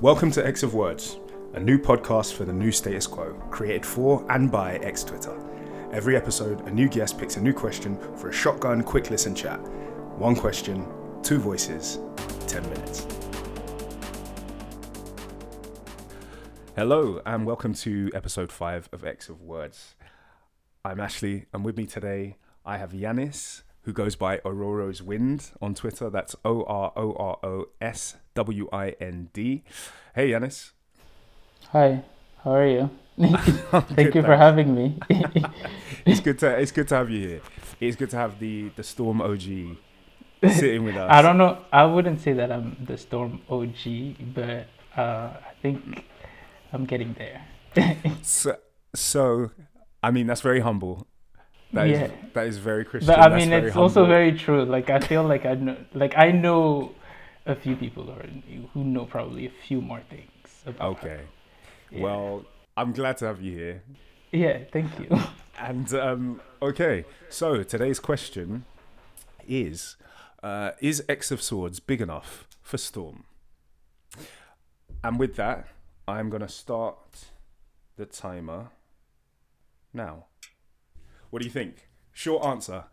Welcome to X of Words, a new podcast for the new status quo, created for and by X Twitter. Every episode, a new guest picks a new question for a shotgun quick listen chat. One question, two voices, 10 minutes. Hello, and welcome to episode 5 of X of Words. I'm Ashley, and with me today, I have Yanis, who goes by Ororo's Wind on Twitter. That's O R O R O S W I N D. Hey, Yanis. Hi, how are you? Thank you for having me. It's good to it's good to have you here. It's good to have the the Storm OG sitting with us. I don't know. I wouldn't say that I'm the Storm OG, but uh, I think I'm getting there. So, so, I mean, that's very humble. That is Yeah. that is very Christian. But I mean, it's also very true. Like I feel like I know, like I know a few people who, who know probably a few more things okay. Yeah. Well, I'm glad to have you here. yeah. Thank you. And um, okay, so today's question is: uh, Is X of Swords big enough for Storm? And with that, I'm gonna start the timer now. What do you think? Short answer.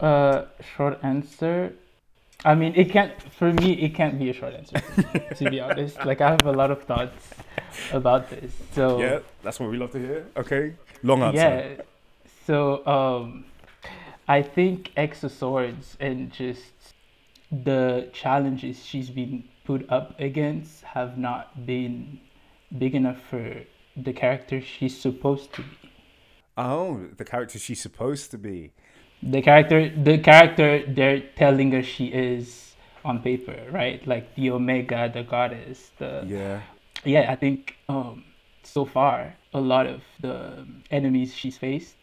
Uh, short answer. I mean, it can't. For me, it can't be a short answer. to be honest, like I have a lot of thoughts about this. So Yeah, that's what we love to hear. Okay, long answer. yeah. So um, I think X of Swords and just the challenges she's been put up against have not been big enough for the character she's supposed to be. Oh, the character she's supposed to be. the character the character they're telling us she is on paper right like the omega the goddess the Yeah. yeah i think um so far a lot of the enemies she's faced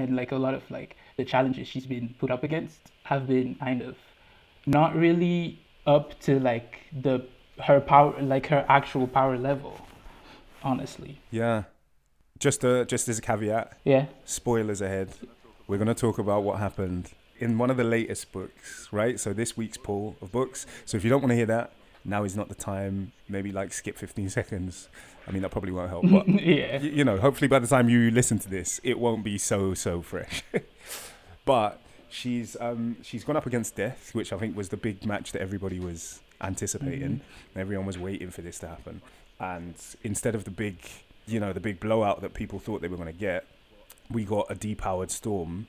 and like a lot of like the challenges she's been put up against have been kind of not really up to like the her power like her actual power level honestly Yeah. Just uh, just as a caveat, yeah spoilers ahead. We're going to talk about what happened in one of the latest books, right? So this week's poll of books. So if you don't want to hear that, now is not the time. Maybe like skip 15 seconds. I mean, that probably won't help, but yeah y- you know, hopefully by the time you listen to this, it won't be so so fresh. but she's um she's gone up against Death, which I think was the big match that everybody was anticipating. Everyone was waiting for this to happen, and instead of the big, you know, the big blowout that people thought they were going to get, we got a depowered Storm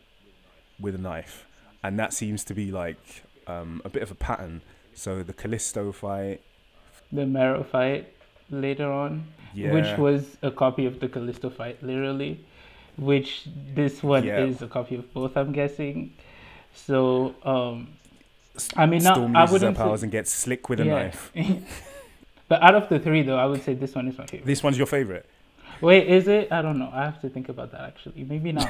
with a knife, and that seems to be like um, a bit of a pattern. So the Callisto fight, the Marrow fight later on, yeah, which was a copy of the Callisto fight, literally, which this one Yeah. is a copy of both, I'm guessing. So, um, I mean, not, Storm I wouldn't. powers Say, and gets slick with a yeah. knife. but out of the three, though, I would say this one is my favorite. This one's your favorite. Wait, is it? I don't know. I have to think about that actually. Maybe not.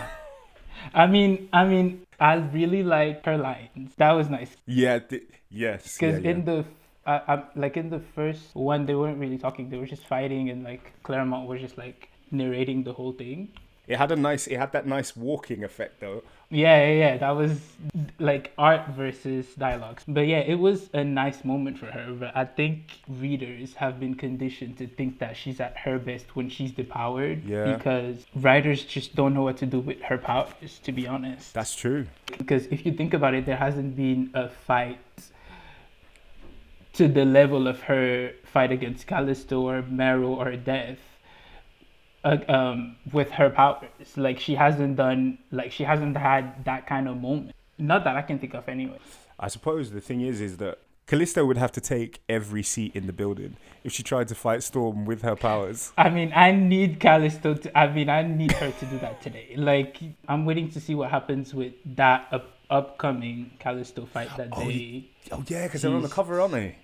I mean, I mean, I really like her lines. That was nice. Yeah. Th- yes. Because yeah. in the I, I, like in the first one, they weren't really talking. They were just fighting, and like Claremont was just like narrating the whole thing. It had a nice. It had that nice walking effect though. Yeah, yeah, yeah. That was like art versus dialogues. But yeah, it was a nice moment for her. But I think readers have been conditioned to think that she's at her best when she's depowered. Yeah. Because writers just don't know what to do with her powers, to be honest. That's true. because if you think about it, there hasn't been a fight to the level of her fight against Callisto or Marrow or Death uh, um, with her powers. Like she hasn't done, like she hasn't had that kind of moment. Not that I can think of, anyway. I suppose the thing is, is that Callisto would have to take every seat in the building if she tried to fight Storm with her powers. I mean, I need Callisto to. I mean, I need her to do that today. Like, I'm waiting to see what happens with that up, upcoming Callisto fight that Oh, they. Oh yeah, because they're on the cover, aren't they?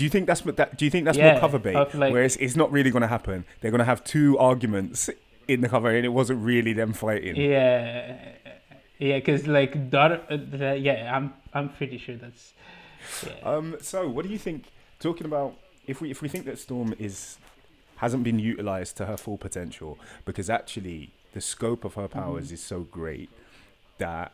Do you think that's what that? Do you think that's Yeah, more cover bait? like- where it's, it's not really going to happen. They're going to have two arguments in the cover, and it wasn't really them fighting. Yeah, yeah, because like uh, yeah, I'm I'm pretty sure that's. Yeah. Um. So, what do you think? Talking about if we if we think that Storm is hasn't been utilized to her full potential because actually the scope of her powers is so great that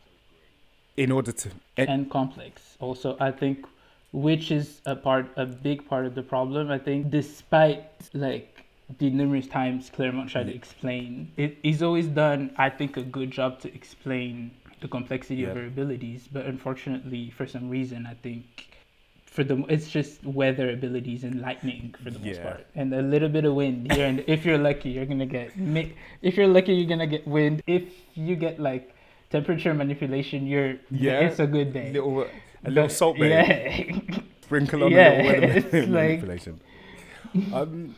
in order to and, and complex. Also, I think which is a part, a big part of the problem. I think, despite like the numerous times Claremont tried to mm-hmm. explain, it, he's always done, I think, a good job to explain the complexity Yeah. of her abilities. But unfortunately, for some reason, I think for the it's just weather abilities and lightning for the most part, and a little bit of wind here. And if you're lucky, you're gonna get if you're lucky, you're gonna get wind. If you get like temperature manipulation, you're Yeah, it's a good day. A little Salt Bae. Yeah. Sprinkle on Yeah, a little weather it's like- manipulation. Um,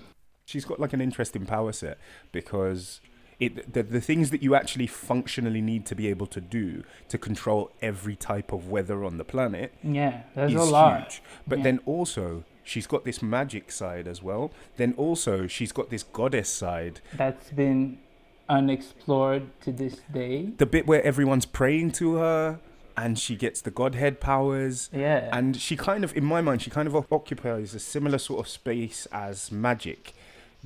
she's got like an interesting power set because it the, the things that you actually functionally need to be able to do to control every type of weather on the planet yeah, there's a lot. huge. But Yeah. then also she's got this magic side as well. Then also she's got this goddess side. That's been unexplored to this day. The bit where everyone's praying to her and she gets the godhead powers. Yeah. And she kind of, in my mind, she kind of occupies a similar sort of space as magic.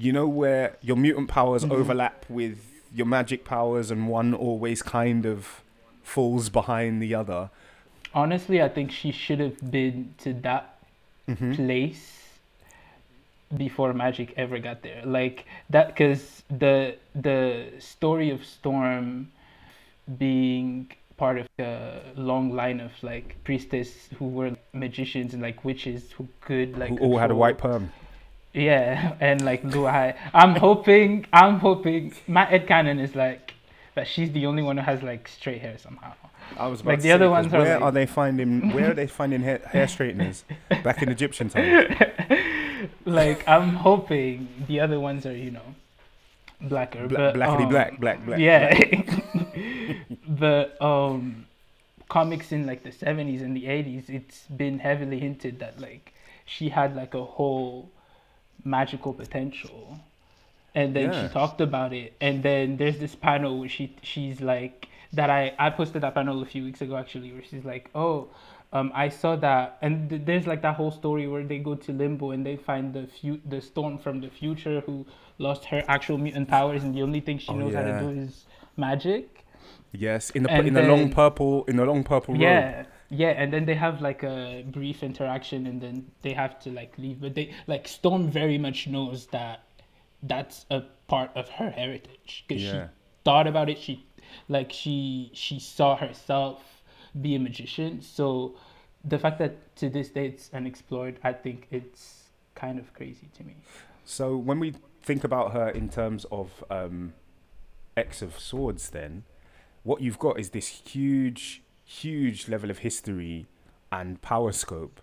You know, where your mutant powers Mhm. overlap with your magic powers, and one always kind of falls behind the other. Honestly, I think she should have been to that hmm place before magic ever got there like that because the the story of storm being part of a long line of like priestess who were magicians and like witches who could like Who all had a white perm. yeah and like blue eye i'm hoping i'm hoping my head canon is like that she's the only one who has like straight hair somehow I was about Like to the say, other 'cause ones are Where like- are they finding? Where are they finding hair, hair straighteners back in Egyptian times? like i'm hoping the other ones are you know blacker Bla- but, blackity um, black, black, black. yeah but um comics in like the 70s and the 80s it's been heavily hinted that like she had like a whole magical potential and then Yeah. she talked about it and then there's this panel where she she's like that i i posted that panel a few weeks ago actually where she's like oh um, I saw that, and th- there's like that whole story where they go to limbo and they find the fu- the storm from the future who lost her actual mutant powers, and the only thing she Oh, knows how to do is magic. Yes, in the And in the long purple in the long purple robe. Yeah, yeah, and then they have like a brief interaction, and then they have to like leave. But they like Storm very much knows that that's a part of her heritage because Yeah. she thought about it. She like she she saw herself be a magician. So the fact that to this day it's unexplored, I think it's kind of crazy to me. So when we think about her in terms of um, X of Swords, then what you've got is this huge, huge level of history and power scope,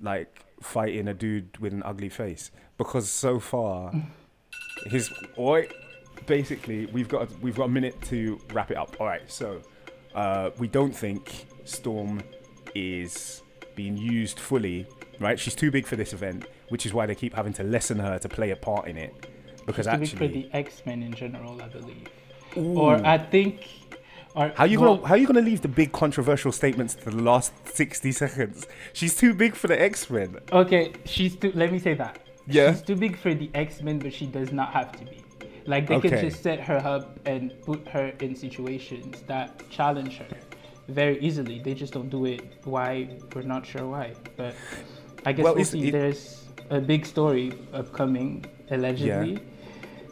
like fighting a dude with an ugly face. Because so far, his oi, basically we've got we've got a minute to wrap it up. All right, so uh, we don't think Storm is being used fully. Right, she's too big for this event, which is why they keep having to lessen her to play a part in it. Because It's too big for actually, the X Men in general, I believe. Ooh. Or I think. How you well, gonna how you gonna leave the big controversial statements to the last sixty seconds? She's too big for the X Men. Okay, she's too. Let me say that. Yeah. She's too big for the X Men, but she does not have to be. Like they Okay. just set her up and put her in situations that challenge her very easily. They just don't do it. Why? We're not sure why. But I guess Well, we'll see. it- There's a big story upcoming allegedly.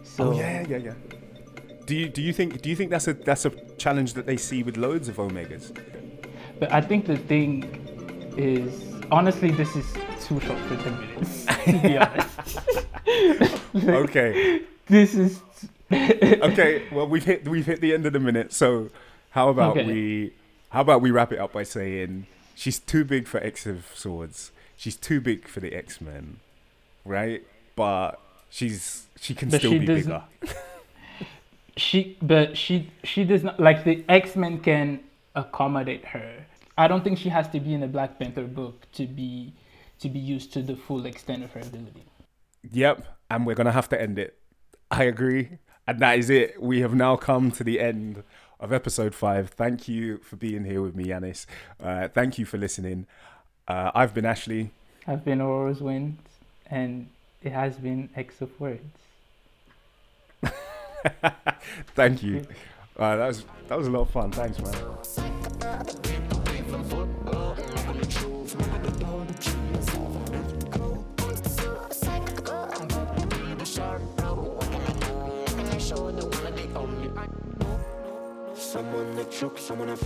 So Oh yeah, yeah, yeah. Do you do you think do you think that's a that's a challenge that they see with loads of Omegas? But I think the thing is, honestly, this is too short for 10 minutes, to be honest. Okay, This is. okay. Well, we've hit we've hit the end of the minute. So how about Okay. we how about we wrap it up by saying she's too big for X of Swords. She's too big for the X Men, right? But she's she can But still she be bigger. She, but she, she does not like the X Men can accommodate her. I don't think she has to be in a Black Panther book to be, to be used to the full extent of her ability. Yep, and we're gonna have to end it. I agree, and that is it. We have now come to the end of episode five. Thank you for being here with me, Yanis. Uh, thank you for listening. Uh, I've been Ashley. I've been Ororo's Wind, and it has been X of Words. Thank you. All right, that was that was a lot of fun. Thanks, man. Someone that someone I